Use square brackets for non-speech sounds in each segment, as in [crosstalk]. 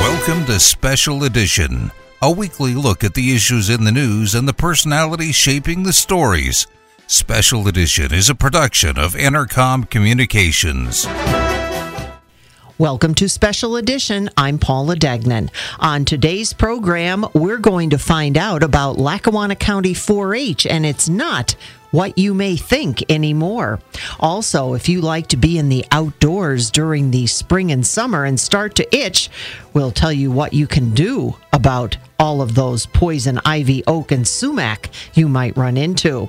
Welcome to Special Edition, a weekly look at the issues in the news and the personalities shaping the stories. Special Edition is a production of Intercom Communications. Welcome to Special Edition. I'm Paula Degnan. On today's program, we're going to find out about Lackawanna County 4 H, and it's not what you may think anymore. Also, if you like to be in the outdoors during the spring and summer and start to itch, we'll tell you what you can do about all of those poison ivy, oak, and sumac you might run into.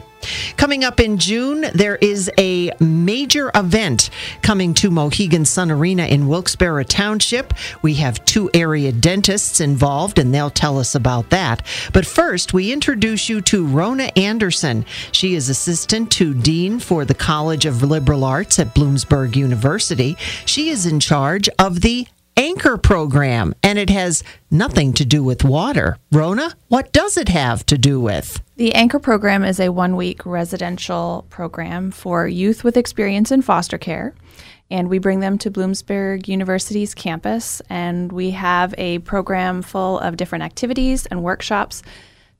Coming up in June, there is a major event coming to Mohegan Sun Arena in Wilkes-Barre Township. We have two area dentists involved, and they'll tell us about that. But first, we introduce you to Rona Anderson. She is assistant to dean for the College of Liberal Arts at Bloomsburg University. She is in charge of the Anchor program, and it has nothing to do with water. Rona, what does it have to do with? The Anchor program is a one week residential program for youth with experience in foster care. And we bring them to Bloomsburg University's campus. And we have a program full of different activities and workshops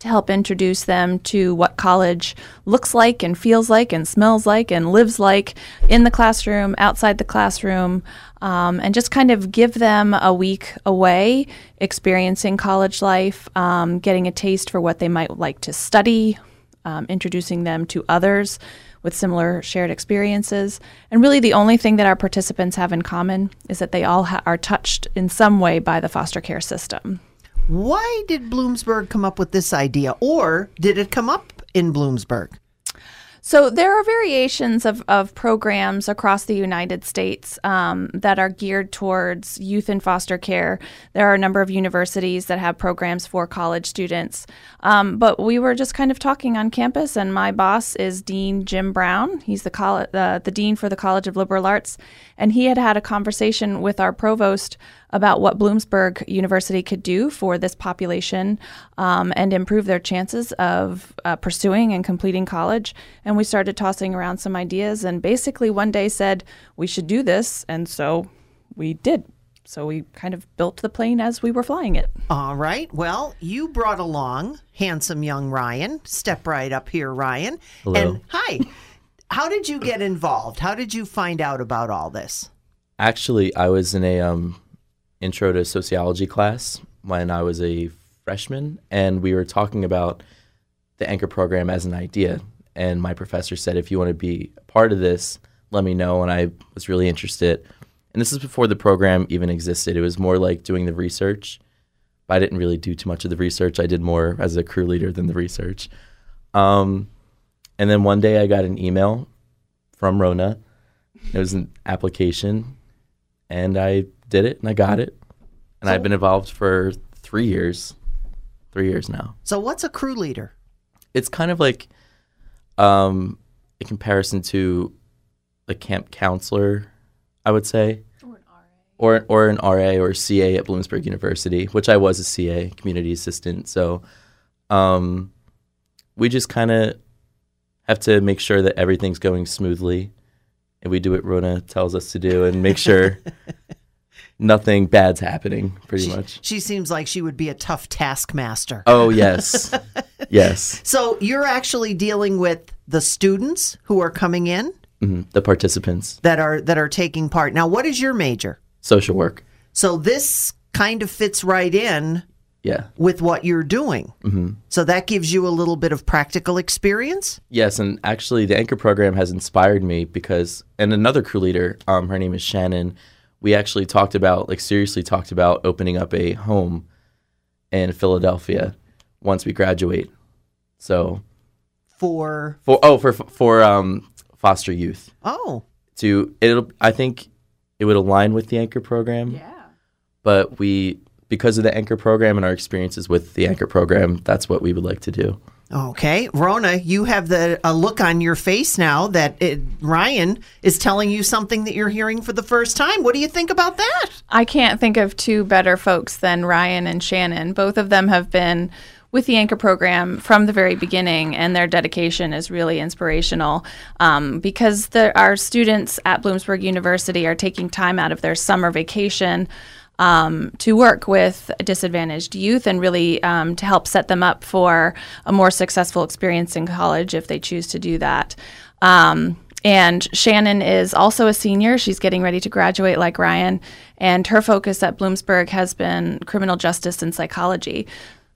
to help introduce them to what college looks like and feels like and smells like and lives like in the classroom, outside the classroom, um, and just kind of give them a week away experiencing college life, um, getting a taste for what they might like to study, um, introducing them to others with similar shared experiences. And really, the only thing that our participants have in common is that they all ha- are touched in some way by the foster care system. Why did Bloomsburg come up with this idea, or did it come up in Bloomsburg? So there are variations of, of programs across the United States um, that are geared towards youth in foster care. There are a number of universities that have programs for college students. Um, but we were just kind of talking on campus, and my boss is Dean Jim Brown. He's the coll- uh, the dean for the College of Liberal Arts, and he had had a conversation with our provost about what Bloomsburg University could do for this population um, and improve their chances of uh, pursuing and completing college. And we started tossing around some ideas, and basically one day said we should do this, and so we did. So we kind of built the plane as we were flying it. All right. Well, you brought along handsome young Ryan. Step right up here, Ryan. Hello. And hi. How did you get involved? How did you find out about all this? Actually, I was in a um, intro to sociology class when I was a freshman, and we were talking about the anchor program as an idea. And my professor said, if you want to be a part of this, let me know. And I was really interested. And this is before the program even existed. It was more like doing the research. But I didn't really do too much of the research. I did more as a crew leader than the research. Um, and then one day I got an email from Rona. It was an application, and I did it and I got it. And I've been involved for three years. Three years now. So, what's a crew leader? It's kind of like um, a comparison to a camp counselor, I would say. Or, or an RA or CA at Bloomsburg University, which I was a CA, community assistant. So um, we just kind of have to make sure that everything's going smoothly. And we do what Rona tells us to do and make sure [laughs] nothing bad's happening, pretty much. She seems like she would be a tough taskmaster. Oh, yes. [laughs] yes. So, you're actually dealing with the students who are coming in Mhm. The participants, that are that are taking part. Now, what is your major? social work. So, this kind of fits right in Yeah. with what you're doing. Mm-hmm. So that gives you a little bit of practical experience. Yes, and actually, the anchor program has inspired me because, and another crew leader, um, her name is Shannon. We actually talked about, like, seriously talked about opening up a home in Philadelphia once we graduate. So For for oh for for um foster youth oh, to it'll I think it would align with the anchor program. Yeah. but we because of the anchor program and our experiences with the anchor program, that's what we would like to do. Okay, Rona, you have the a look on your face now that it, Ryan is telling you something that you're hearing for the first time. What do you think about that? I can't think of two better folks than Ryan and Shannon. Both of them have been with the Anchor program from the very beginning, and their dedication is really inspirational um, because the, our students at Bloomsburg University are taking time out of their summer vacation. Um, to work with disadvantaged youth and really um, to help set them up for a more successful experience in college if they choose to do that. Um, and Shannon is also a senior. She's getting ready to graduate like Ryan. And her focus at Bloomsburg has been criminal justice and psychology.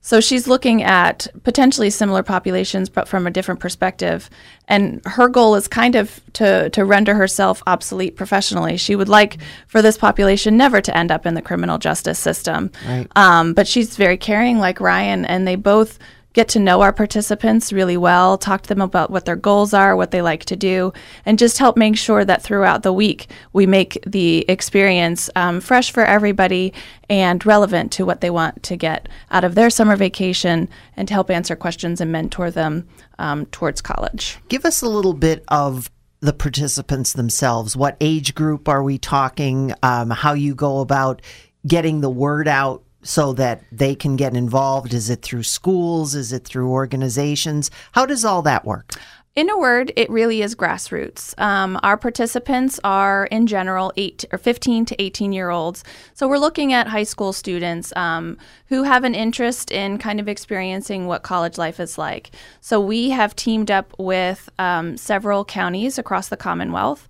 So she's looking at potentially similar populations, but from a different perspective. And her goal is kind of to, to render herself obsolete professionally. She would like for this population never to end up in the criminal justice system. Right. Um, but she's very caring, like Ryan, and they both get to know our participants really well, talk to them about what their goals are, what they like to do, and just help make sure that throughout the week we make the experience um, fresh for everybody and relevant to what they want to get out of their summer vacation and to help answer questions and mentor them um, towards college. Give us a little bit of the participants themselves. What age group are we talking? Um, how you go about getting the word out so that they can get involved? Is it through schools? Is it through organizations? How does all that work? In a word, it really is grassroots. Um, our participants are, in general, eight or 15 to 18 year olds. So we're looking at high school students um, who have an interest in kind of experiencing what college life is like. So we have teamed up with um, several counties across the Commonwealth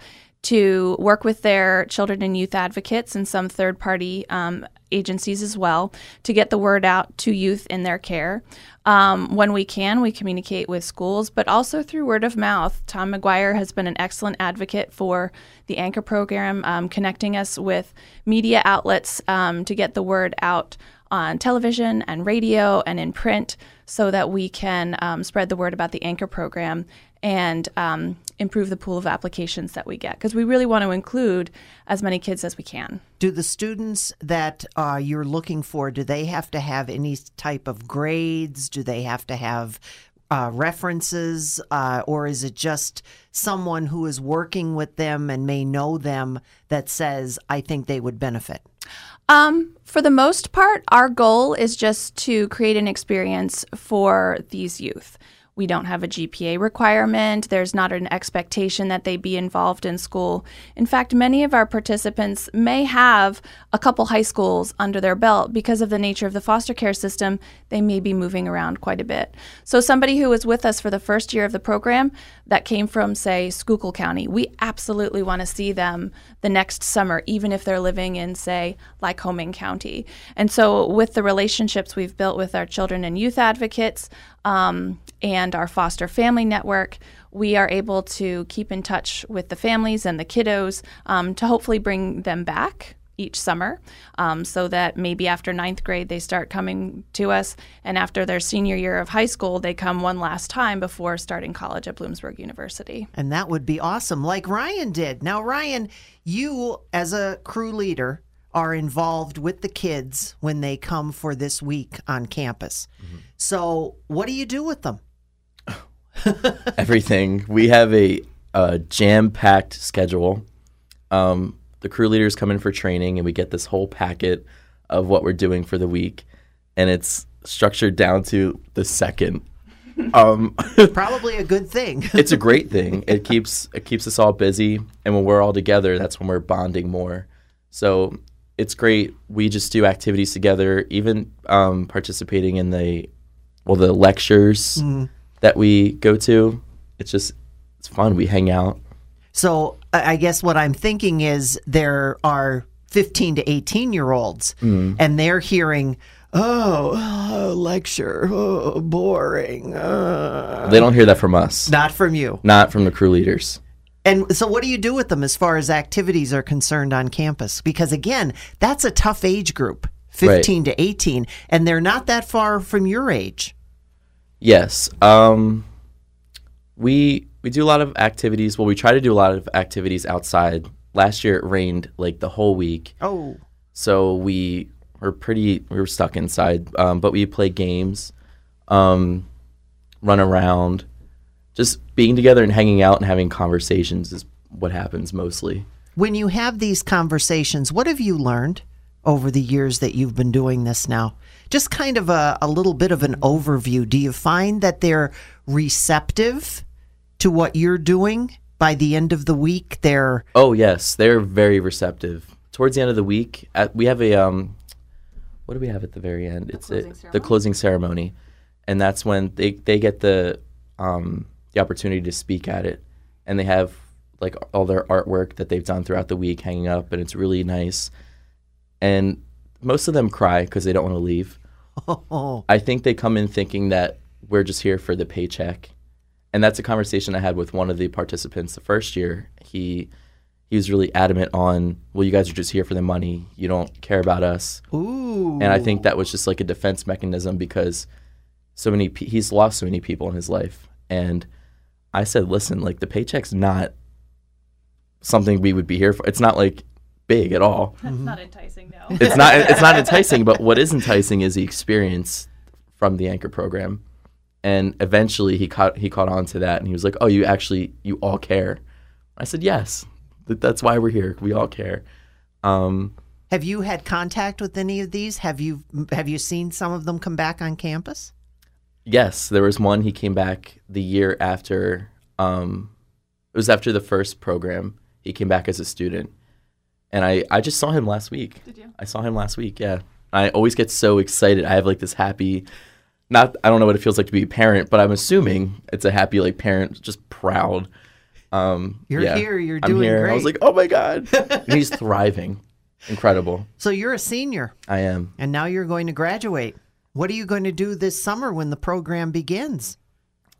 to work with their children and youth advocates and some third party um, agencies as well to get the word out to youth in their care. Um, when we can, we communicate with schools, but also through word of mouth. Tom McGuire has been an excellent advocate for the Anchor program, um, connecting us with media outlets um, to get the word out on television and radio and in print so that we can um, spread the word about the Anchor program and um, improve the pool of applications that we get because we really want to include as many kids as we can. Do the students that uh, you're looking for, do they have to have any type of grades? Do they have to have uh, references? Uh, or is it just someone who is working with them and may know them that says, I think they would benefit? Um, for the most part, our goal is just to create an experience for these youth. We don't have a GPA requirement. There's not an expectation that they be involved in school. In fact, many of our participants may have a couple high schools under their belt because of the nature of the foster care system. They may be moving around quite a bit. So, somebody who was with us for the first year of the program that came from, say, Schuylkill County, we absolutely want to see them the next summer, even if they're living in, say, Lycoming County. And so, with the relationships we've built with our children and youth advocates, um, and our foster family network, we are able to keep in touch with the families and the kiddos um, to hopefully bring them back each summer um, so that maybe after ninth grade they start coming to us and after their senior year of high school they come one last time before starting college at bloomsburg university And that would be awesome, like Ryan did. Now, Ryan, you as a crew leader are involved with the kids when they come for this week on campus. So, what do you do with them? [laughs] Everything. We have a, a jam packed schedule. Um, the crew leaders come in for training, and we get this whole packet of what we're doing for the week, and it's structured down to the second. [laughs] Um, [laughs] Probably a good thing. it's a great thing. It keeps it keeps us all busy, and when we're all together, that's when we're bonding more. So it's great. We just do activities together, even um, participating in the well the lectures that we go to. It's just it's fun. We hang out. So, I guess what I'm thinking is there are 15 to 18 year olds, and they're hearing, oh, oh, lecture, oh, boring. uh." They don't hear that from us, Not from you. not from the crew leaders. And so, what do you do with them as far as activities are concerned on campus? Because again, that's a tough age group, 15 to 18, and they're not that far from your age. Yes. Um, we we do a lot of activities. Well, we try to do a lot of activities outside. Last year it rained like the whole week, Oh, So we were pretty, we were stuck inside, um, but we play games, um, run around. Just being together and hanging out and having conversations is what happens mostly. When you have these conversations, what have you learned over the years that you've been doing this now? Just kind of a, a little bit of an overview. Do you find that they're receptive to what you're doing by the end of the week? They're Oh yes, they're very receptive. Towards the end of the week, at, we have a um, what do we have at the very end? it's a, the closing ceremony, and that's when they they get the um, the opportunity to speak at it, and they have like all their artwork that they've done throughout the week hanging up, and it's really nice. And most of them cry because they don't want to leave. oh, [laughs] I think they come in thinking that we're just here for the paycheck. And that's a conversation I had with one of the participants the first year. He he was really adamant on, well, you guys are just here for the money. You don't care about us. ooh. And I think that was just like a defense mechanism because so many pe- he's lost so many people in his life. And I said, listen, like the paycheck's not something we would be here for. It's not like big at all That's not enticing, no. it's not [laughs] it's not enticing but what is enticing is the experience from the anchor program and eventually he caught he caught on to that and he was like oh you actually you all care i said yes that's why we're here we all care um, have you had contact with any of these? Have you have you seen some of them come back on campus? Yes there was one he came back the year after um, it was after the first program he came back as a student and i i just saw him last week Did you? I saw him last week. Yeah, I always get so excited. I have like this happy, not I don't know what it feels like to be a parent, but I'm assuming it's a happy like parent, just proud. Um, You're yeah. here, you're I'm doing here. I was like, oh my god, and [laughs] he's thriving, incredible. So you're a senior, I am. and now you're going to graduate. What are you going to do this summer when the program begins?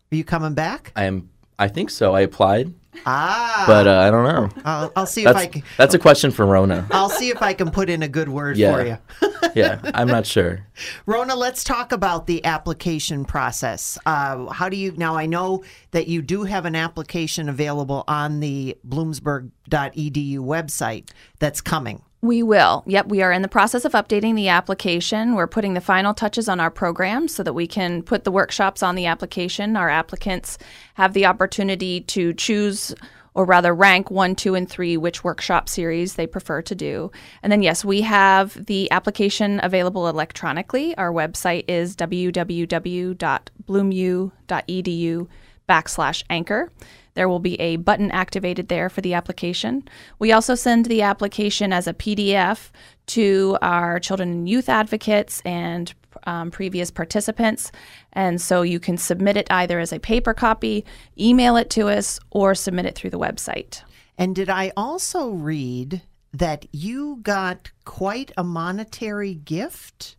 Are you coming back? I am. I think so. I applied, Ah, but uh, I don't know. I'll, I'll see if I can. that's a question for Rona. I'll see if I can put in a good word Yeah. for you. [laughs] Yeah, I'm not sure. Rona, let's talk about the application process. Uh, how do you now? I know that you do have an application available on the Bloomsburg.edu website that's coming. We will. Yep, we are in the process of updating the application. We're putting the final touches on our program so that we can put the workshops on the application. Our applicants have the opportunity to choose or rather rank one, two, and three which workshop series they prefer to do. And then, yes, we have the application available electronically. Our website is www.bloomu.edu backslash anchor. There will be a button activated there for the application. We also send the application as a PDF to our children and youth advocates and um, previous participants. And so you can submit it either as a paper copy, email it to us, or submit it through the website. And did I also read that you got quite a monetary gift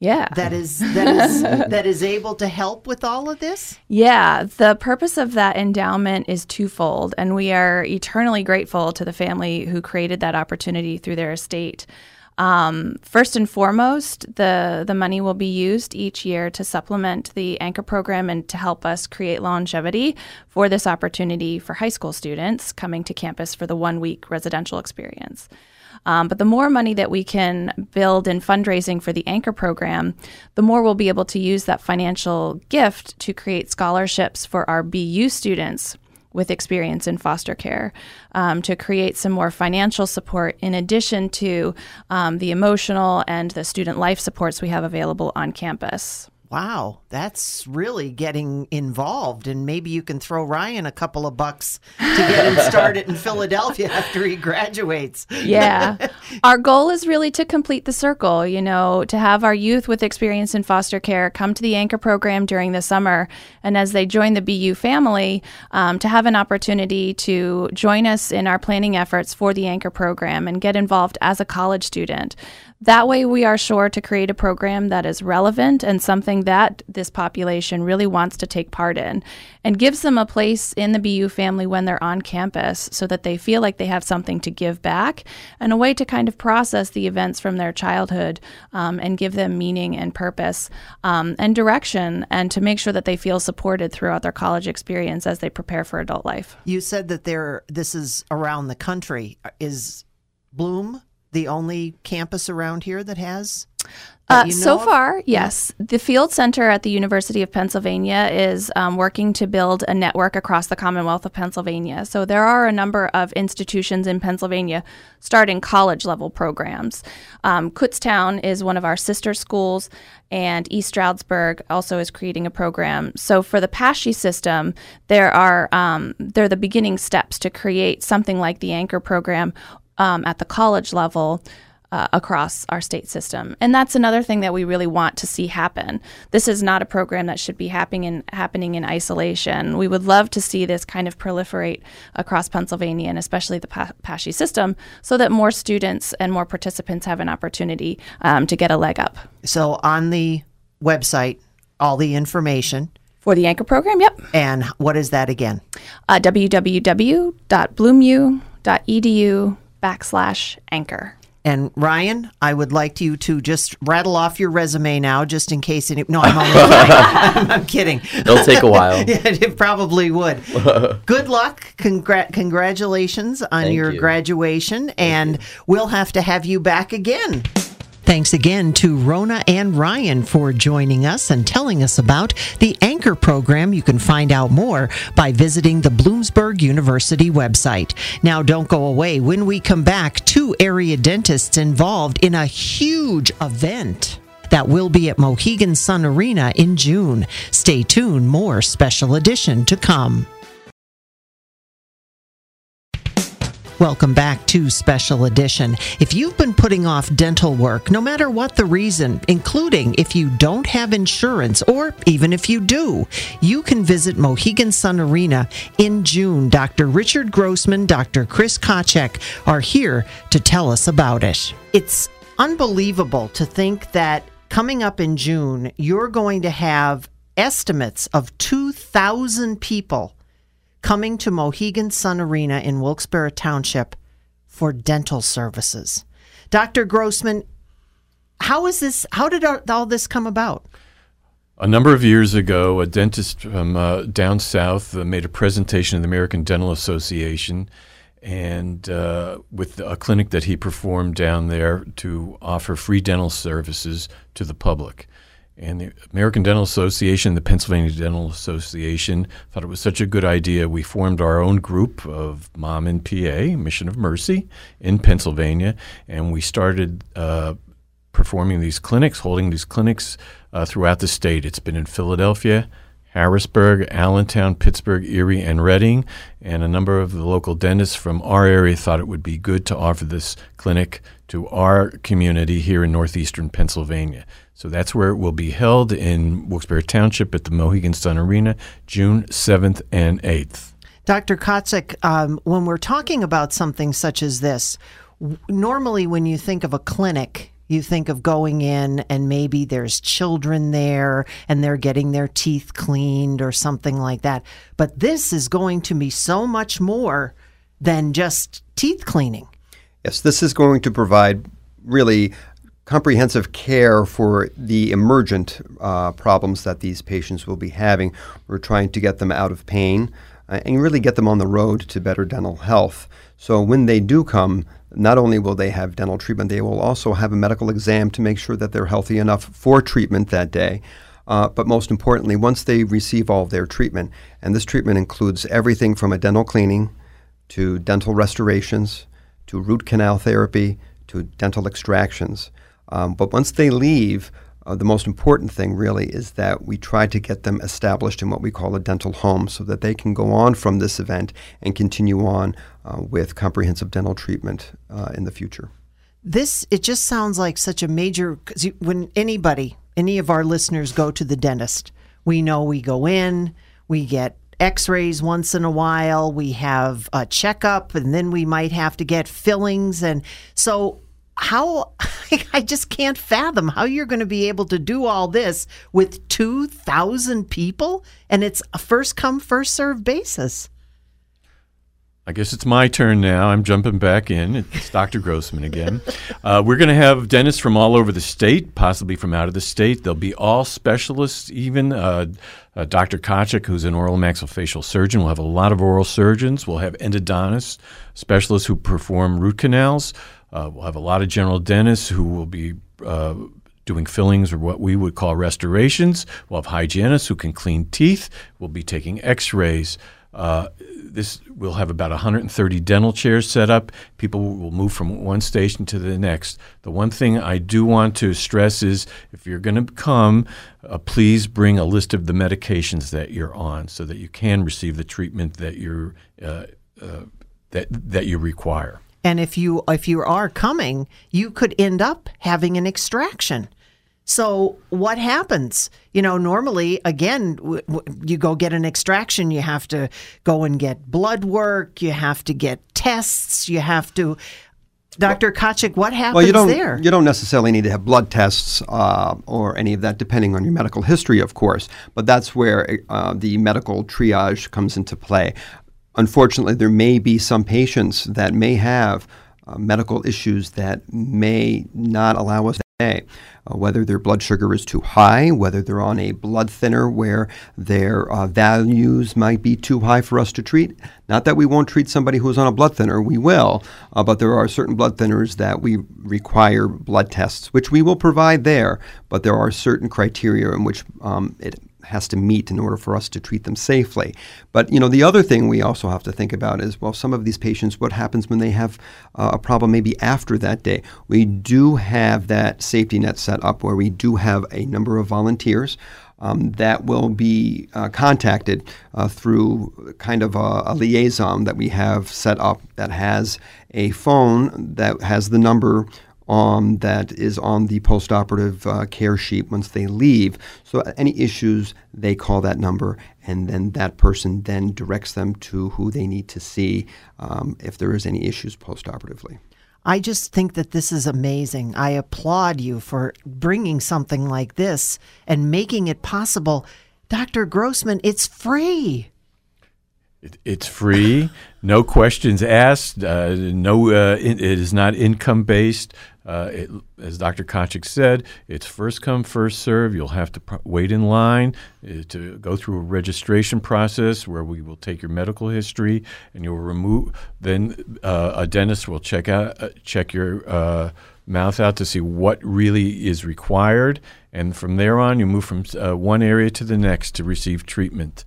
Yeah. that is that is [laughs] that is able to help with all of this? Yeah, the purpose of that endowment is twofold, and we are eternally grateful to the family who created that opportunity through their estate. Um, first and foremost, the the money will be used each year to supplement the anchor program and to help us create longevity for this opportunity for high school students coming to campus for the one week residential experience. Um, but the more money that we can build in fundraising for the Anchor program, the more we'll be able to use that financial gift to create scholarships for our BU students with experience in foster care um, to create some more financial support in addition to um, the emotional and the student life supports we have available on campus. Wow, that's really getting involved. And maybe you can throw Ryan a couple of bucks to get him started in Philadelphia [laughs] after he graduates. yeah. [laughs] Our goal is really to complete the circle, you know, to have our youth with experience in foster care come to the anchor program during the summer. And as they join the BU family, um, to have an opportunity to join us in our planning efforts for the anchor program and get involved as a college student. That way, we are sure to create a program that is relevant and something that this population really wants to take part in and gives them a place in the BU family when they're on campus so that they feel like they have something to give back and a way to kind of process the events from their childhood um, and give them meaning and purpose um, and direction and to make sure that they feel supported throughout their college experience as they prepare for adult life. You said that there this is around the country. Is Bloom the only campus around here that has? that Uh, you so of? far, yes. The Field Center at the University of Pennsylvania is um, working to build a network across the Commonwealth of Pennsylvania. So there are a number of institutions in Pennsylvania starting college level programs. Um, Kutztown is one of our sister schools, and East Stroudsburg also is creating a program. So for the PASSHE system, there are um, they're the beginning steps to create something like the Anchor program um, at the college level uh, across our state system. And that's another thing that we really want to see happen. This is not a program that should be happening in, happening in isolation. We would love to see this kind of proliferate across Pennsylvania and especially the pa- PASSHE system so that more students and more participants have an opportunity um, to get a leg up. So on the website, all the information. For the Anchor program, yep. And what is that again? Uh, www.bloomU.edu backslash anchor. And Ryan, I would like you to just rattle off your resume now, just in case. Any, no, I'm only kidding. [laughs] I'm kidding. It'll take a while. [laughs] yeah, it probably would. [laughs] Good luck. Congra- congratulations on Thank your you. graduation, and we'll have to have you back again. Thanks again to Rona and Ryan for joining us and telling us about the Anchor program. You can find out more by visiting the Bloomsburg University website. Now, don't go away. When we come back, two area dentists involved in a huge event that will be at Mohegan Sun Arena in June. Stay tuned, more special edition to come. Welcome back to Special Edition. If you've been putting off dental work, no matter what the reason, including if you don't have insurance or even if you do, you can visit Mohegan Sun Arena in June. Dr. Richard Grossman, Dr. Chris Kotchick are here to tell us about it. It's unbelievable to think that coming up in June, you're going to have estimates of 2,000 people coming to Mohegan Sun Arena in Wilkes-Barre Township for dental services. Dr. Grossman, how is this? How did all this come about? A number of years ago, a dentist from uh, down south uh, made a presentation to the American Dental Association, and uh, with a clinic that he performed down there to offer free dental services to the public. And the American Dental Association, the Pennsylvania Dental Association, thought it was such a good idea. We formed our own group of Mom and PA, Mission of Mercy, in Pennsylvania, and we started uh, performing these clinics, holding these clinics uh, throughout the state. It's been in Philadelphia, Harrisburg, Allentown, Pittsburgh, Erie, and Reading. And a number of the local dentists from our area thought it would be good to offer this clinic to our community here in northeastern Pennsylvania. So that's where it will be held in Wilkes-Barre Township at the Mohegan Sun Arena, June 7th and 8th. Dr. Kotchick, um, when we're talking about something such as this, w- normally when you think of a clinic, you think of going in and maybe there's children there and they're getting their teeth cleaned or something like that. But this is going to be so much more than just teeth cleaning. Yes, this is going to provide really comprehensive care for the emergent uh, problems that these patients will be having. We're trying to get them out of pain uh, and really get them on the road to better dental health. So when they do come, not only will they have dental treatment, they will also have a medical exam to make sure that they're healthy enough for treatment that day. Uh, but most importantly, once they receive all their treatment, and this treatment includes everything from a dental cleaning to dental restorations to root canal therapy to dental extractions. Um, but once they leave, uh, the most important thing really is that we try to get them established in what we call a dental home so that they can go on from this event and continue on uh, with comprehensive dental treatment uh, in the future. This it just sounds like such a major cuz when anybody any of our listeners go to the dentist, we know we go in, we get x-rays once in a while, we have a checkup and then we might have to get fillings and so how [laughs] I just can't fathom how you're going to be able to do all this with 2000 people and it's a first come first serve basis. I guess it's my turn now. I'm jumping back in. It's Dr. Grossman again. [laughs] Uh, we're going to have dentists from all over the state, possibly from out of the state. They'll be all specialists, even uh, uh, Dr. Kotchick, who's an oral maxillofacial surgeon. We'll have a lot of oral surgeons. We'll have endodontists, specialists who perform root canals. Uh, we'll have a lot of general dentists who will be uh, doing fillings or what we would call restorations. We'll have hygienists who can clean teeth. We'll be taking X-rays. Uh, this we'll have about 130 dental chairs set up. People will move from one station to the next. The one thing I do want to stress is if you're going to come, uh, please bring a list of the medications that you're on so that you can receive the treatment that you're uh, uh, that that you require. And if you if you are coming, you could end up having an extraction. So what happens? You know, normally again, w- w- you go get an extraction, you have to go and get blood work, you have to get tests, you have to. Dr. Kotchick, what happens well, you don't, there? You don't necessarily need to have blood tests uh, or any of that, depending on your medical history, of course. But that's where uh, the medical triage comes into play. Unfortunately, there may be some patients that may have uh, medical issues that may not allow us to. Uh, whether their blood sugar is too high, whether they're on a blood thinner where their uh, values might be too high for us to treat. Not that we won't treat somebody who's on a blood thinner, we will, uh, but there are certain blood thinners that we require blood tests, which we will provide there, but there are certain criteria in which um, it has to meet in order for us to treat them safely. But you know, the other thing we also have to think about is well, some of these patients, what happens when they have uh, a problem maybe after that day? We do have that safety net set up where we do have a number of volunteers. Um, that will be uh, contacted uh, through kind of a, a, liaison that we have set up that has a phone that has the number um, that is on the postoperative uh, care sheet once they leave. So any issues, they call that number, and then that person then directs them to who they need to see um, if there is any issues postoperatively. I just think that this is amazing. I applaud you for bringing something like this and making it possible. Dr. Grossman, it's free. It, it's free, no questions asked. Uh, no, uh, it is not income based. Uh, it, as Dr. Kotchick said, it's first come, first serve. You'll have to wait in line uh, to go through a registration process where we will take your medical history and you'll remove. Then uh, a dentist will check out uh, check your uh, mouth out to see what really is required, and from there on, you move from uh, one area to the next to receive treatment.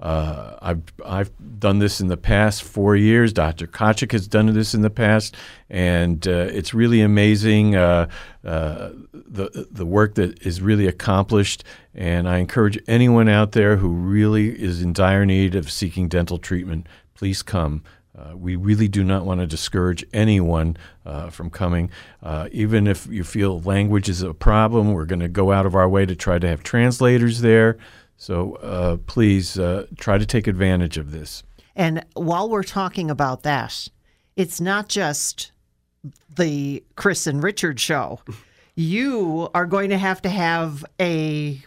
Uh, I've I've done this in the past four years. Dr. Kotchick has done this in the past, and uh, it's really amazing uh, uh, the the work that is really accomplished. And I encourage anyone out there who really is in dire need of seeking dental treatment, please come. Uh, we really do not want to discourage anyone uh, from coming. even if you feel language is a problem, we're going to go out of our way to try to have translators there. So uh, please uh, try to take advantage of this. And while we're talking about that, it's not just the Chris and Richard show. You are going to have to have a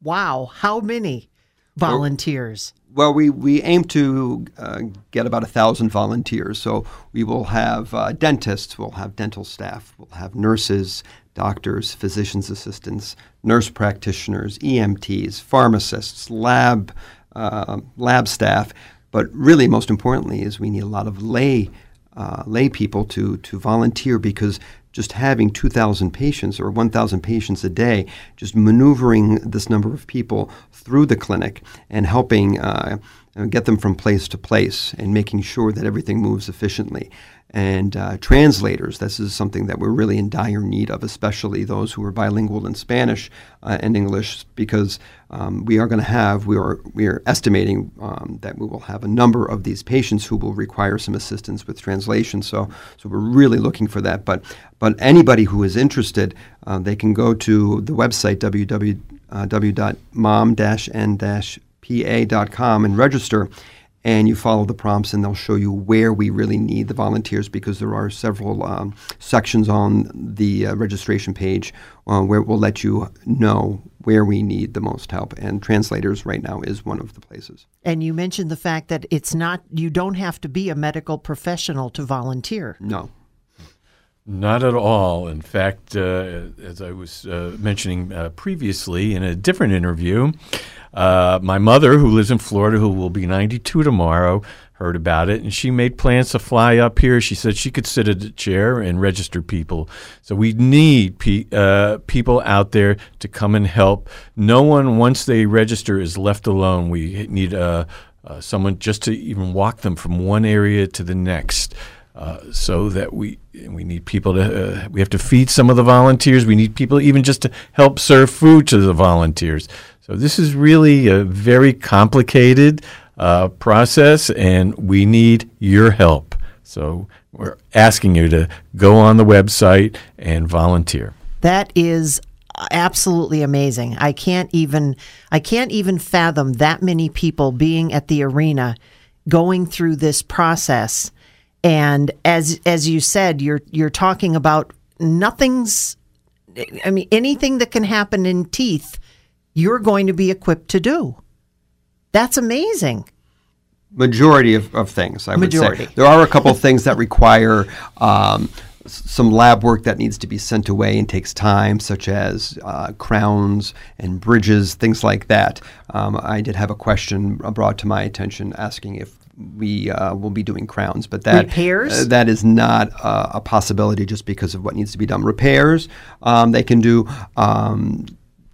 wow, how many volunteers? Well, we, we aim to uh, get about a thousand volunteers. So we will have uh, dentists, we'll have dental staff, we'll have nurses, doctors, physician's assistants, nurse practitioners, EMTs, pharmacists, lab, uh, lab staff. But really, most importantly, is we need a lot of lay uh, lay people to to volunteer because just having 2,000 patients or 1,000 patients a day, just maneuvering this number of people through the clinic and helping uh, get them from place to place and making sure that everything moves efficiently and uh, translators. This is something that we're really in dire need of, especially those who are bilingual in Spanish uh, and English, because um, we are going to have we are we are estimating um, that we will have a number of these patients who will require some assistance with translation. So so we're really looking for that. But but anybody who is interested, uh, they can go to the website www.mom-n-pa.com and register and you follow the prompts and they'll show you where we really need the volunteers because there are several um, sections on the uh, registration page uh, where we'll let you know where we need the most help and translators right now is one of the places. And you mentioned the fact that it's not you don't have to be a medical professional to volunteer. No. Not at all. In fact, uh, as I was uh, mentioning uh, previously in a different interview, Uh, my mother, who lives in Florida, who will be 92 tomorrow, heard about it and she made plans to fly up here. She said she could sit at a chair and register people. So we need pe- uh, people out there to come and help. No one, once they register, is left alone. We need uh, uh, someone just to even walk them from one area to the next. Uh, so that we we need people to uh, we have to feed some of the volunteers. We need people even just to help serve food to the volunteers. So this is really a very complicated uh, process, and we need your help. So we're asking you to go on the website and volunteer. That is absolutely amazing. I can't even I can't even fathom that many people being at the arena going through this process. And as as you said, you're you're talking about nothing's I mean anything that can happen in teeth, you're going to be equipped to do. That's amazing. Majority of, of things, I Majority. would say. There are a couple of things that require um, some lab work that needs to be sent away and takes time, such as uh, crowns and bridges, things like that. Um, I did have a question brought to my attention asking if we uh, will be doing crowns, but that Repairs? uh, that is not uh, a possibility just because of what needs to be done. Repairs, um, they can do um,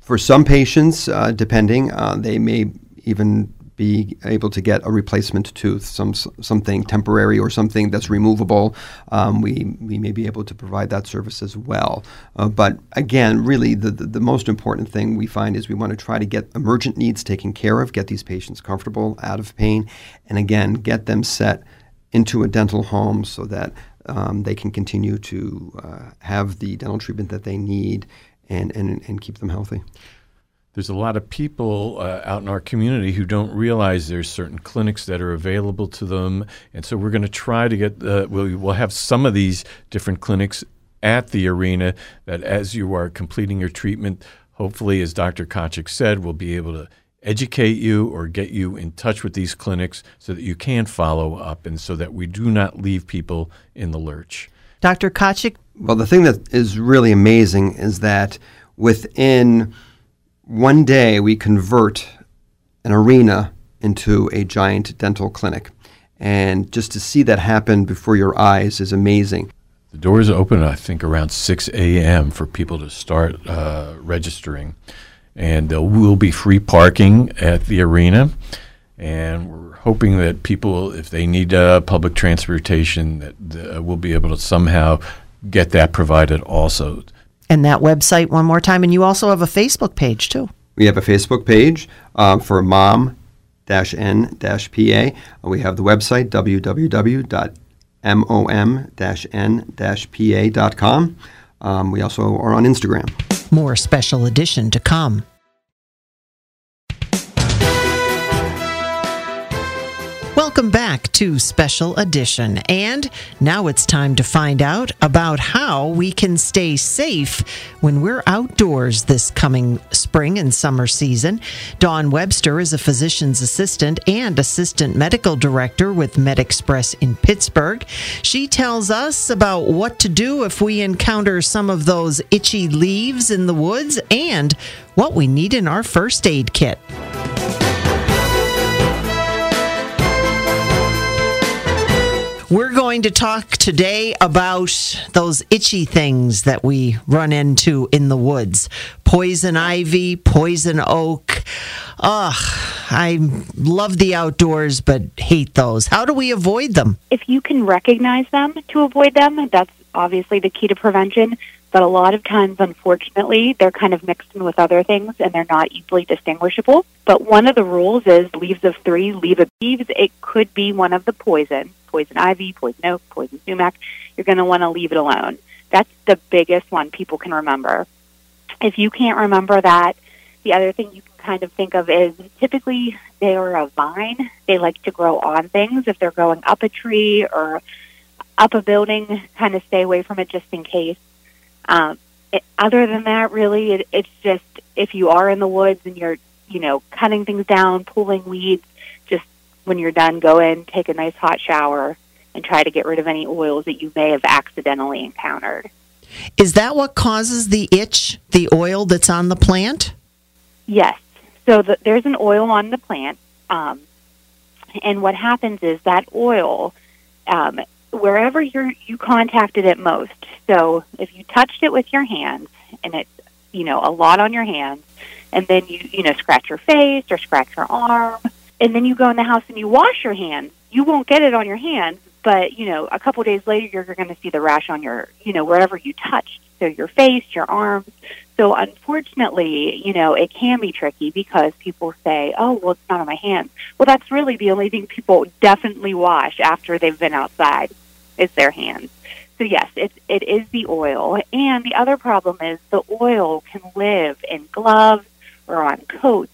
for some patients, uh, depending, uh, they may even be able to get a replacement tooth, some something temporary or something that's removable. Um, we we may be able to provide that service as well. Uh, but again, really, the, the the most important thing we find is we want to try to get emergent needs taken care of, get these patients comfortable, out of pain, and again, get them set into a dental home so that um, they can continue to uh, have the dental treatment that they need and, and, and keep them healthy. There's a lot of people uh, out in our community who don't realize there's certain clinics that are available to them, and so we're going to try to get. Uh, we'll, we'll have some of these different clinics at the arena. That as you are completing your treatment, hopefully, as Dr. Kotchick said, we'll be able to educate you or get you in touch with these clinics so that you can follow up, and so that we do not leave people in the lurch. Dr. Kotchick, Well, the thing that is really amazing is that within one day we convert an arena into a giant dental clinic. And just to see that happen before your eyes is amazing. The doors open, I think, around 6 a.m. for people to start uh, registering. And there will be free parking at the arena. And we're hoping that people, if they need uh, public transportation, that uh, we'll be able to somehow get that provided also. and that website one more time. And you also have a Facebook page too. We have a Facebook page um, for mom n pa. We have the website www.mom n-pa.com. Um, we also are on Instagram. More special edition to come. Welcome back to Special Edition. And now it's time to find out about how we can stay safe when we're outdoors this coming spring and summer season. Dawn Webster is a physician's assistant and assistant medical director with MedExpress in Pittsburgh. She tells us about what to do if we encounter some of those itchy leaves in the woods and what we need in our first aid kit. We're going to talk today about those itchy things that we run into in the woods poison ivy, poison oak. Ugh, I love the outdoors, but hate those. How do we avoid them? if you can recognize them to avoid them, that's obviously the key to prevention. But a lot of times, unfortunately, they're kind of mixed in with other things and they're not easily distinguishable. But one of the rules is leaves of three, leave of leaves. It could be one of the poison, poison ivy, poison oak, poison sumac. You're going to want to leave it alone. That's the biggest one people can remember. If you can't remember that, the other thing you can kind of think of is typically they are a vine. They like to grow on things. If they're growing up a tree or up a building, kind of stay away from it just in case. Um, it, other than that, really, it, it's just if you are in the woods and you're, you know, cutting things down, pulling weeds, just when you're done, go in, take a nice hot shower, and try to get rid of any oils that you may have accidentally encountered. Is that what causes the itch, the oil that's on the plant? Yes. So the, there's an oil on the plant, um, and what happens is that oil, um, wherever you you contacted it most. So if you touched it with your hands, and it's you know a lot on your hands, and then you you know scratch your face or scratch your arm, and then you go in the house and you wash your hands, you won't get it on your hands, but you know a couple days later you're going to see the rash on your you know wherever you touched, so your face, your arms. So unfortunately, you know, it can be tricky because people say, "Oh, well, it's not on my hands." Well, that's really the only thing people definitely wash after they've been outside is their hands. So yes, it it is the oil, and the other problem is the oil can live in gloves or on coats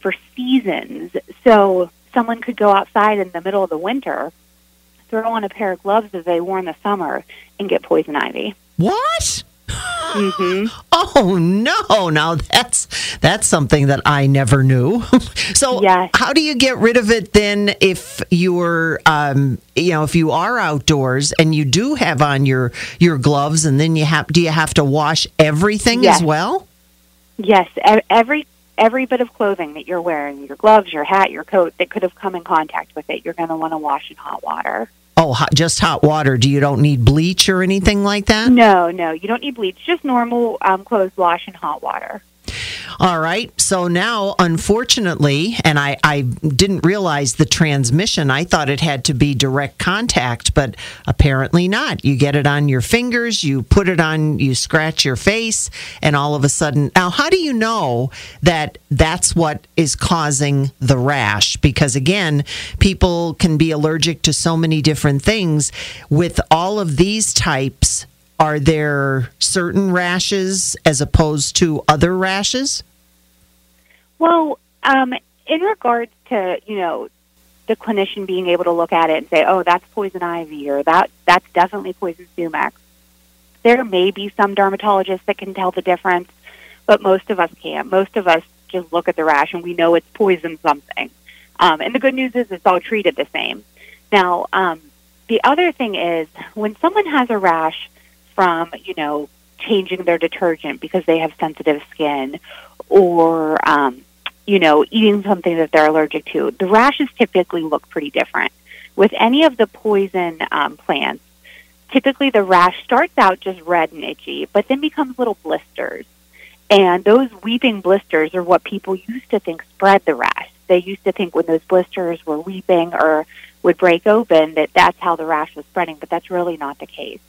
for seasons. So someone could go outside in the middle of the winter, throw on a pair of gloves that they wore in the summer, and get poison ivy. What? Mm-hmm. [laughs] Oh no! Now that's that's something that I never knew. [laughs] so, how do you get rid of it then? If you're, um, you know, if you are outdoors and you do have on your your gloves, and then you have, do you have to wash everything Yes. as well? Yes, every every bit of clothing that you're wearing, your gloves, your hat, your coat that could have come in contact with it, you're going to want to wash in hot water. Oh, hot, just hot water. Do you don't need bleach or anything like that? No, no, you don't need bleach. Just normal um, clothes wash in hot water. All right. So now, unfortunately, and I, I didn't realize the transmission. I thought it had to be direct contact, but apparently not. You get it on your fingers, you put it on, you scratch your face, and all of a sudden. Now, how do you know that that's what is causing the rash? Because again, people can be allergic to so many different things. With all of these types, are there certain rashes as opposed to other rashes? Well, um, in regards to you know the clinician being able to look at it and say, "Oh, that's poison ivy," or "That that's definitely poison sumac," there may be some dermatologists that can tell the difference, but most of us can't. Most of us just look at the rash and we know it's poison something. Um, and the good news is it's all treated the same. Now, um, the other thing is when someone has a rash from, you know, changing their detergent because they have sensitive skin or, um, you know, eating something that they're allergic to, the rashes typically look pretty different. With any of the poison um, plants, typically the rash starts out just red and itchy, but then becomes little blisters. And those weeping blisters are what people used to think spread the rash. They used to think when those blisters were weeping or would break open that that's how the rash was spreading, but that's really not the case.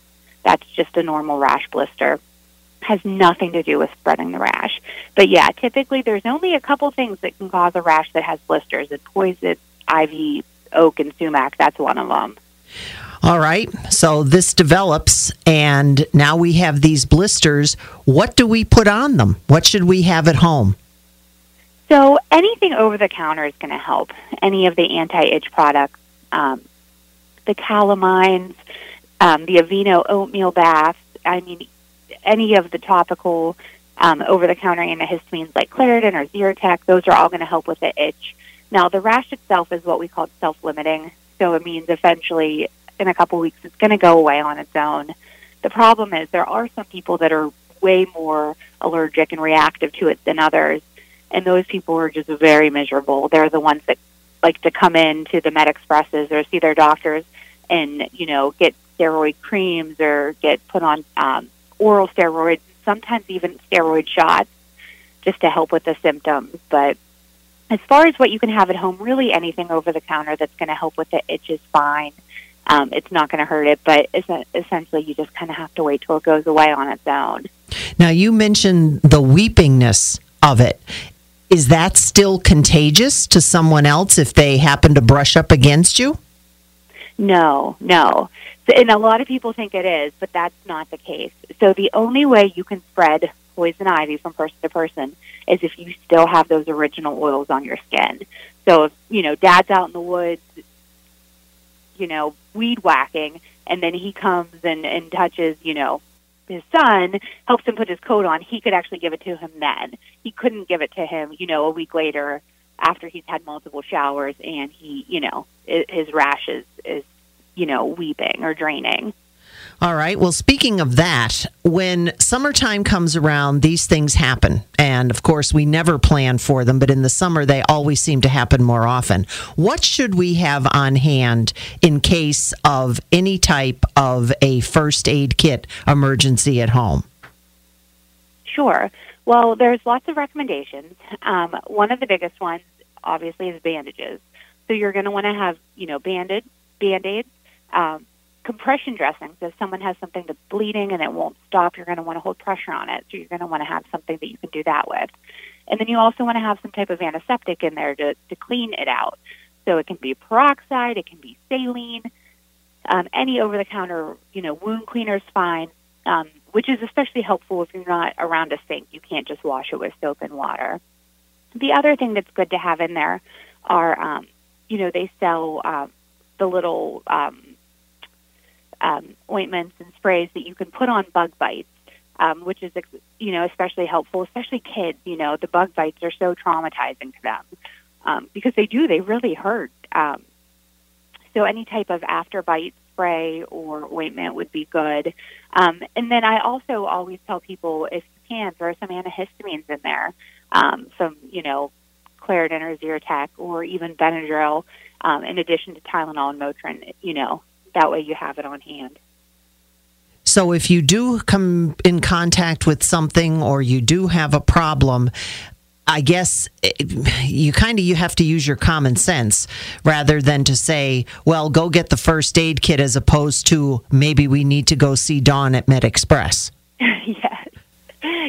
That's just a normal rash blister. Has nothing to do with spreading the rash. But yeah, typically there's only a couple things that can cause a rash that has blisters. And poison, ivy, oak, and sumac, that's one of them. All right. So this develops, and now we have these blisters. What do we put on them? What should we have at home? So anything over the counter is going to help. Any of the anti-itch products, um, the calamines, um, the Aveeno oatmeal bath. I mean, any of the topical um, over-the-counter antihistamines like Claritin or Zyrtec. Those are all going to help with the itch. Now, the rash itself is what we call self-limiting. So it means eventually, in a couple weeks, it's going to go away on its own. The problem is there are some people that are way more allergic and reactive to it than others and those people are just very miserable. They're the ones that like to come in to the Med Expresses or see their doctors and you know get steroid creams or get put on um, oral steroids, sometimes even steroid shots, just to help with the symptoms. But as far as what you can have at home, really anything over the counter that's going to help with the itch is fine. Um, it's not going to hurt it, but es- essentially you just kind of have to wait till it goes away on its own. Now, you mentioned the weepingness of it. Is that still contagious to someone else if they happen to brush up against you? No, no. And a lot of people think it is, but that's not the case. So the only way you can spread poison ivy from person to person is if you still have those original oils on your skin. So if, you know, dad's out in the woods, you know, weed whacking, and then he comes and, and touches, you know, his son, helps him put his coat on, he could actually give it to him then. He couldn't give it to him, you know, a week later after he's had multiple showers and he, you know, his rash is, is, you know, weeping or draining. All right. Well, speaking of that, when summertime comes around, these things happen. And of course, we never plan for them, but in the summer, they always seem to happen more often. What should we have on hand in case of any type of a first aid kit emergency at home? Sure. Well, there's lots of recommendations. Um, one of the biggest ones, obviously, is bandages. So you're going to want to have, you know, banded band-aids, um, compression dressings. If someone has something that's bleeding and it won't stop, you're going to want to hold pressure on it. So you're going to want to have something that you can do that with. And then you also want to have some type of antiseptic in there to, to clean it out. So it can be peroxide, it can be saline, um, any over-the-counter, you know, wound cleaner is fine. Um, which is especially helpful if you're not around a sink. You can't just wash it with soap and water. The other thing that's good to have in there are, um, you know, they sell um, the little um, um, ointments and sprays that you can put on bug bites, um, which is, you know, especially helpful, especially kids. You know, the bug bites are so traumatizing to them um, because they do, they really hurt. Um, so any type of after bite spray or ointment would be good. Um, and then I also always tell people if you can, throw some antihistamines in there, um, some, you know, Claritin or Zyrtec or even Benadryl, um, in addition to Tylenol and Motrin, you know, that way you have it on hand. So if you do come in contact with something or you do have a problem, I guess it, you kind of you have to use your common sense rather than to say, "Well, go get the first aid kit," as opposed to maybe we need to go see Dawn at Med Express. [laughs] yes,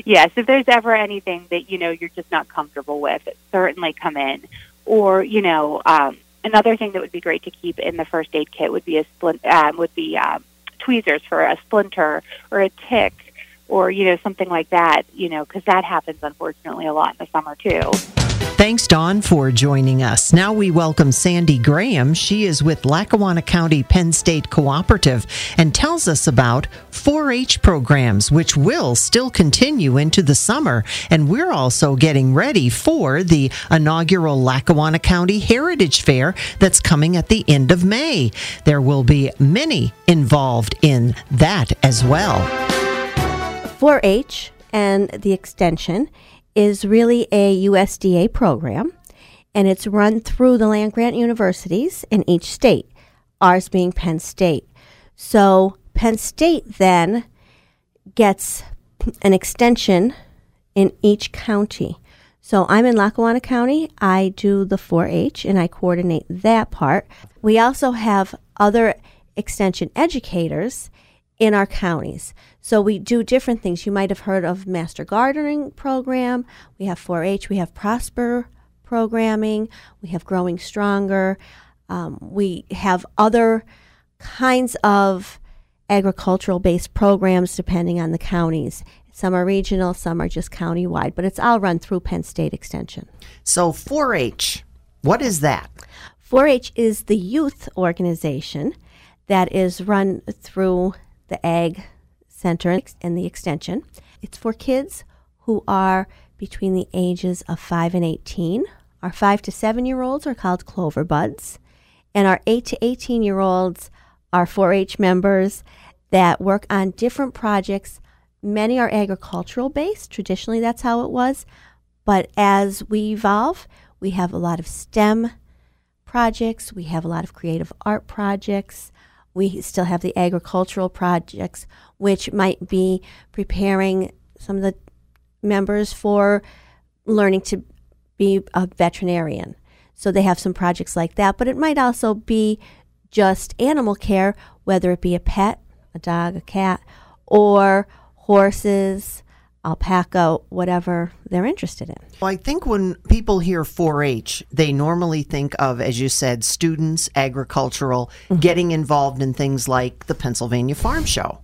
yes. If there's ever anything that you know you're just not comfortable with, certainly come in. Or you know, um, another thing that would be great to keep in the first aid kit would be a splint, um, would be um, tweezers for a splinter or a tick or you know something like that you know because that happens unfortunately a lot in the summer too Thanks, Dawn, for joining us. Now we welcome Sandy Graham. She is with Lackawanna County Penn State Cooperative and tells us about 4 H programs, which will still continue into the summer. And we're also getting ready for the inaugural Lackawanna County Heritage Fair that's coming at the end of May. There will be many involved in that as well. 4 H and the extension is really a USDA program, and it's run through the land grant universities in each state, ours being Penn State. So Penn State then gets an extension in each county. So I'm in Lackawanna County. I do the 4 H and I coordinate that part. We also have other extension educators in our counties. So we do different things. You might have heard of Master Gardening Program. We have 4-H. We have Prosper programming. We have Growing Stronger. Um, we have other kinds of agricultural based programs depending on the counties. Some are regional, some are just county wide, but it's all run through Penn State Extension. So 4 H, what is that? 4 H is the youth organization that is run through the Ag Center and the Extension. It's for kids who are between the ages of 5 and 18. Our 5 to 7 year olds are called Clover Buds, and our 8 to 18 year olds are 4 H members that work on different projects. Many are agricultural based. Traditionally, that's how it was. But as we evolve, we have a lot of STEM projects, we have a lot of creative art projects, we still have the agricultural projects, which might be preparing some of the members for learning to be a veterinarian. So they have some projects like that, but it might also be just animal care, whether it be a pet, a dog, a cat, or horses, alpaca, whatever they're interested in. Well, I think when people hear 4 H, they normally think of, as you said, students, agricultural, mm-hmm. getting involved in things like the Pennsylvania Farm Show.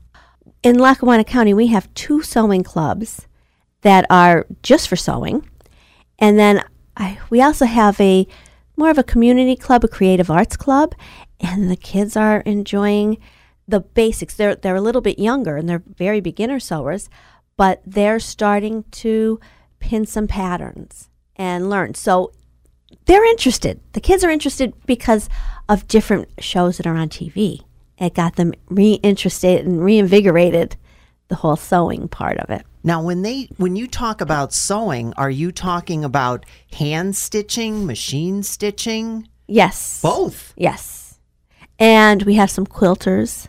In Lackawanna County, we have two sewing clubs that are just for sewing. And then I, we also have a more of a community club, a creative arts club, and the kids are enjoying the basics. They're they're a little bit younger and they're very beginner sewers, but they're starting to pin some patterns and learn. So they're interested. The kids are interested because of different shows that are on TV it got them reinterested and reinvigorated the whole sewing part of it. Now, when they when you talk about sewing, are you talking about hand stitching, machine stitching? Yes. Both. Yes. And we have some quilters,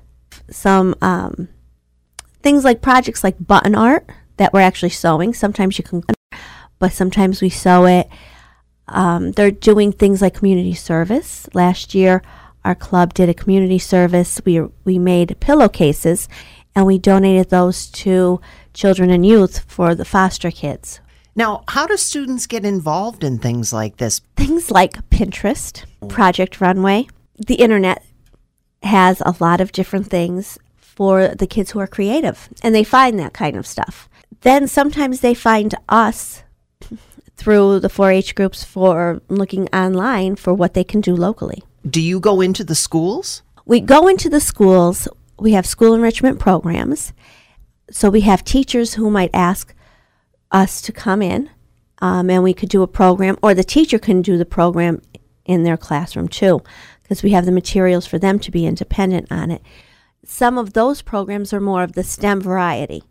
some um, things like projects like button art that we're actually sewing. Sometimes you can, but sometimes we sew it. Um, they're doing things like community service. Last year, our club did a community service. We we made pillowcases, and we donated those to children and youth for the foster kids. Now, how do students get involved in things like this? Things like Pinterest, Project Runway. The internet has a lot of different things for the kids who are creative, and they find that kind of stuff. Then sometimes they find us through the 4 H groups for looking online for what they can do locally. Do you go into the schools? We go into the schools, we have school enrichment programs. So we have teachers who might ask us to come in um, and we could do a program, or the teacher can do the program in their classroom too, because we have the materials for them to be independent on it. Some of those programs are more of the STEM variety.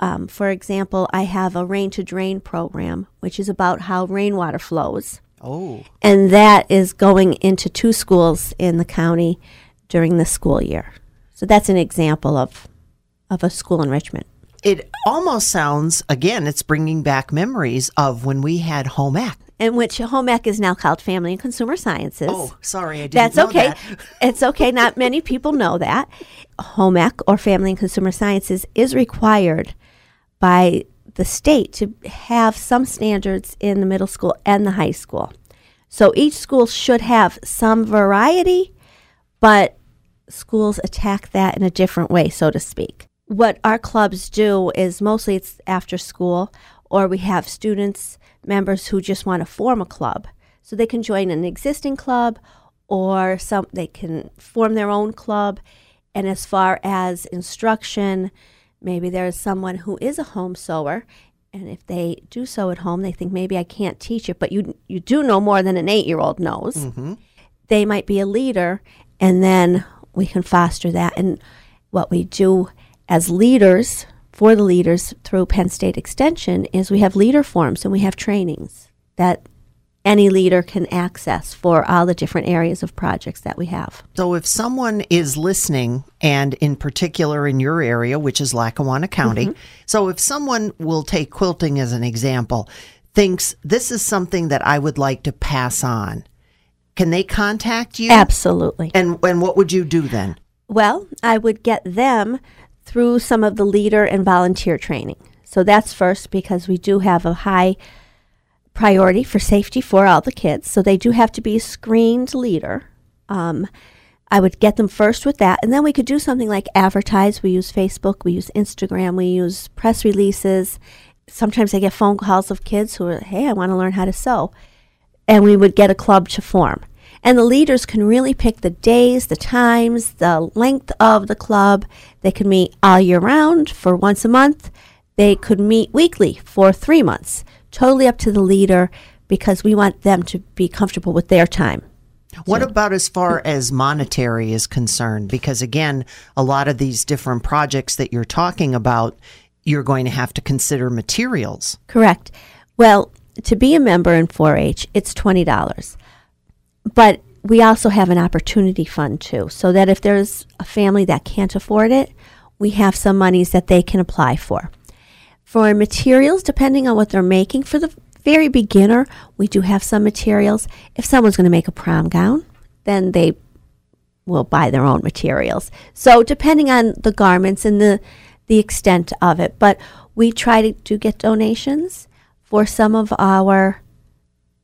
Um, for example, I have a rain to drain program, which is about how rainwater flows. Oh. And that is going into two schools in the county during the school year. So that's an example of, of a school enrichment. It almost sounds, again, it's bringing back memories of when we had home ec. In which home ec is now called Family and Consumer Sciences. Oh, sorry, I didn't That's know okay. that. [laughs] it's okay. Not many people know that. Home ec or Family and Consumer Sciences is required by the state to have some standards in the middle school and the high school. So each school should have some variety, but schools attack that in a different way, so to speak. What our clubs do is mostly it's after school, or we have students, members who just want to form a club. So they can join an existing club or some they can form their own club. And as far as instruction, maybe there is someone who is a home sewer and if they do sew at home, they think maybe I can't teach it, but you you do know more than an eight year old knows. Mm-hmm. They might be a leader, and then we can foster that. And what we do as leaders for the leaders through Penn State Extension is we have leader forms and we have trainings that any leader can access for all the different areas of projects that we have. So, if someone is listening, and in particular in your area, which is Lackawanna County, Mhm. so if someone will take quilting as an example, thinks this is something that I would like to pass on, can they contact you? Absolutely. And and what would you do then? Well, I would get them through some of the leader and volunteer training. So that's first because we do have a high priority for safety for all the kids. So they do have to be a screened leader. Um, I would get them first with that, and then we could do something like advertise. We use Facebook, we use Instagram, we use press releases. Sometimes I get phone calls of kids who are, hey, I want to learn how to sew. And we would get a club to form. And the leaders can really pick the days, the times, the length of the club. They can meet all year round for once a month. They could meet weekly for three months. Totally up to the leader because we want them to be comfortable with their time. What about as far mm. as monetary is concerned? Because again, a lot of these different projects that you're talking about, you're going to have to consider materials. Correct. Well, to be a member in 4 H, it's $20. But we also have an opportunity fund too, so that if there's a family that can't afford it, we have some monies that they can apply for. For materials, depending on what they're making, for the very beginner, we do have some materials. If someone's going to make a prom gown, then they will buy their own materials. So depending on the garments and the the extent of it, but we try to, do get donations for some of our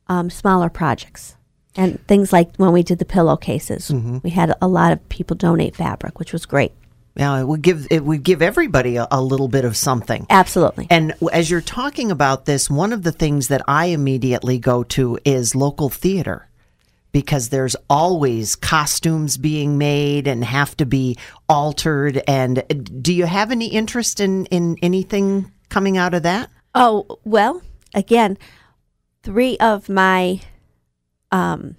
um, smaller projects and things like when we did the pillowcases. We had a lot of people donate fabric, which was great. Yeah, it would give it would give everybody a, a little bit of something. Absolutely. And as you're talking about this, one of the things that I immediately go to is local theater because there's always costumes being made and have to be altered. And uh, do you have any interest in, in anything coming out of that? Oh, well, again, three of my um,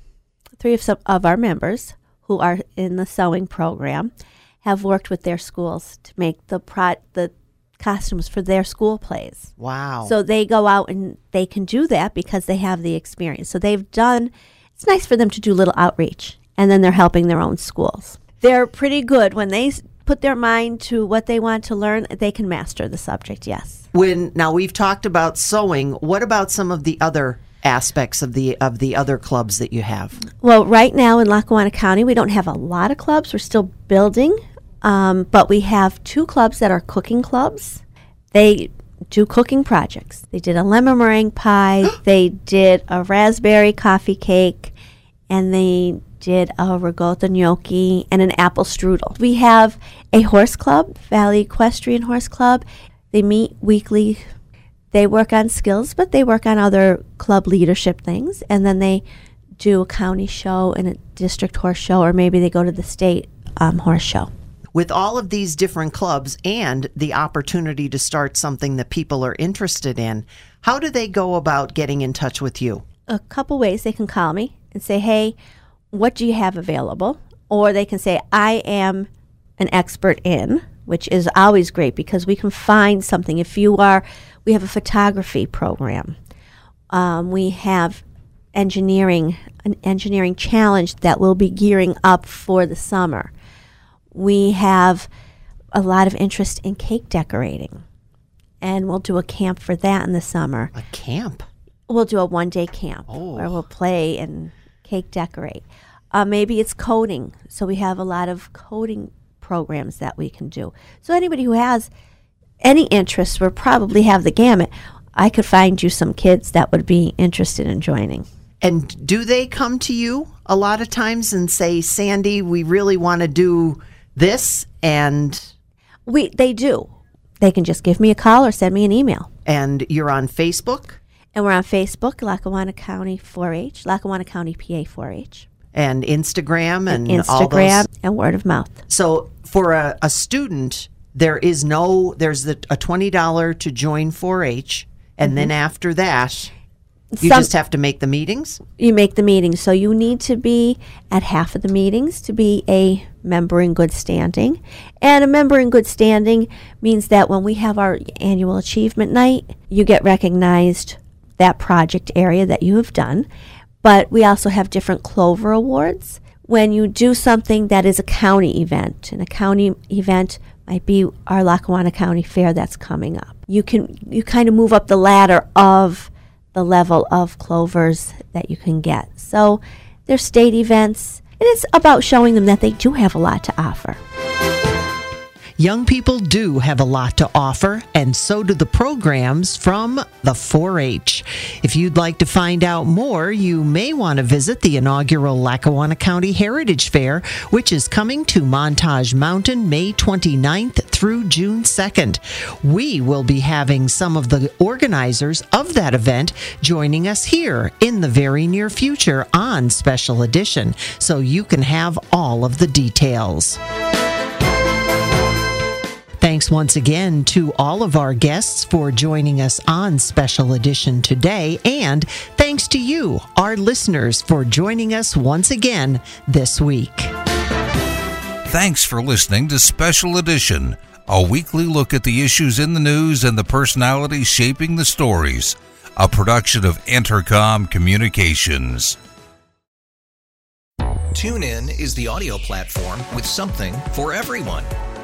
three of some of our members who are in the sewing program have worked with their schools to make the pro- the costumes for their school plays. Wow. So they go out and they can do that because they have the experience. So they've done it's nice for them to do little outreach and then they're helping their own schools. They're pretty good when they put their mind to what they want to learn, they can master the subject, yes. when now we've talked about sewing, what about some of the other aspects of the of the other clubs that you have? Well, right now in Lackawanna County, we don't have a lot of clubs. We're still building, um, but we have two clubs that are cooking clubs. They do cooking projects. They did a lemon meringue pie, [gasps] they did a raspberry coffee cake, and they did a ricotta gnocchi and an apple strudel. We have a horse club, Valley Equestrian Horse Club. They meet weekly. They work on skills, but they work on other club leadership things, and then they do a county show and a district horse show, or maybe they go to the state um, horse show. With all of these different clubs and the opportunity to start something that people are interested in, how do they go about getting in touch with you? a couple ways they can call me and say, "Hey, what do you have available?" Or they can say, "I am an expert in," which is always great because we can find something. If you are, we have a photography program. Um, we have engineering, an engineering challenge that will be gearing up for the summer. We have a lot of interest in cake decorating, and we'll do a camp for that in the summer. A camp? We'll do a one day camp where we'll play and cake decorate. Uh, maybe it's coding. So we have a lot of coding programs that we can do. So anybody who has any interest will probably have the gamut. I could find you some kids that would be interested in joining. And do they come to you a lot of times and say, Sandy, we really want to do this? And We they do. They can just give me a call or send me an email. and you're on Facebook And we're on Facebook, Lackawanna County 4-H, Lackawanna County PA 4-H, and Instagram and, and all Instagram, those. and word of mouth. So for a, a student, there is no there's the, a twenty dollar to join 4-H, and then after that, you Mm-hmm. Some- just have to make the meetings. you make the meetings. So you need to be at half of the meetings to be a member in good standing. And a member in good standing means that when we have our annual achievement night, you get recognized that project area that you have done. But we also have different Clover Awards. When you do something that is a county event, and a county event might be our Lackawanna County Fair that's coming up. You can you kind of move up the ladder of the level of clovers that you can get. So they're state events, and it's about showing them that they do have a lot to offer. Young people do have a lot to offer, and so do the programs from the 4 H. If you'd like to find out more, you may want to visit the inaugural Lackawanna County Heritage Fair, which is coming to Montage Mountain May 29th through June 2nd. We will be having some of the organizers of that event joining us here in the very near future on Special Edition, so you can have all of the details. Thanks once again to all of our guests for joining us on Special Edition today. And thanks to you, our listeners, for joining us once again this week. Thanks for listening to Special Edition, a weekly look at the issues in the news and the personalities shaping the stories. A production of Intercom Communications. TuneIn is the audio platform with something for everyone.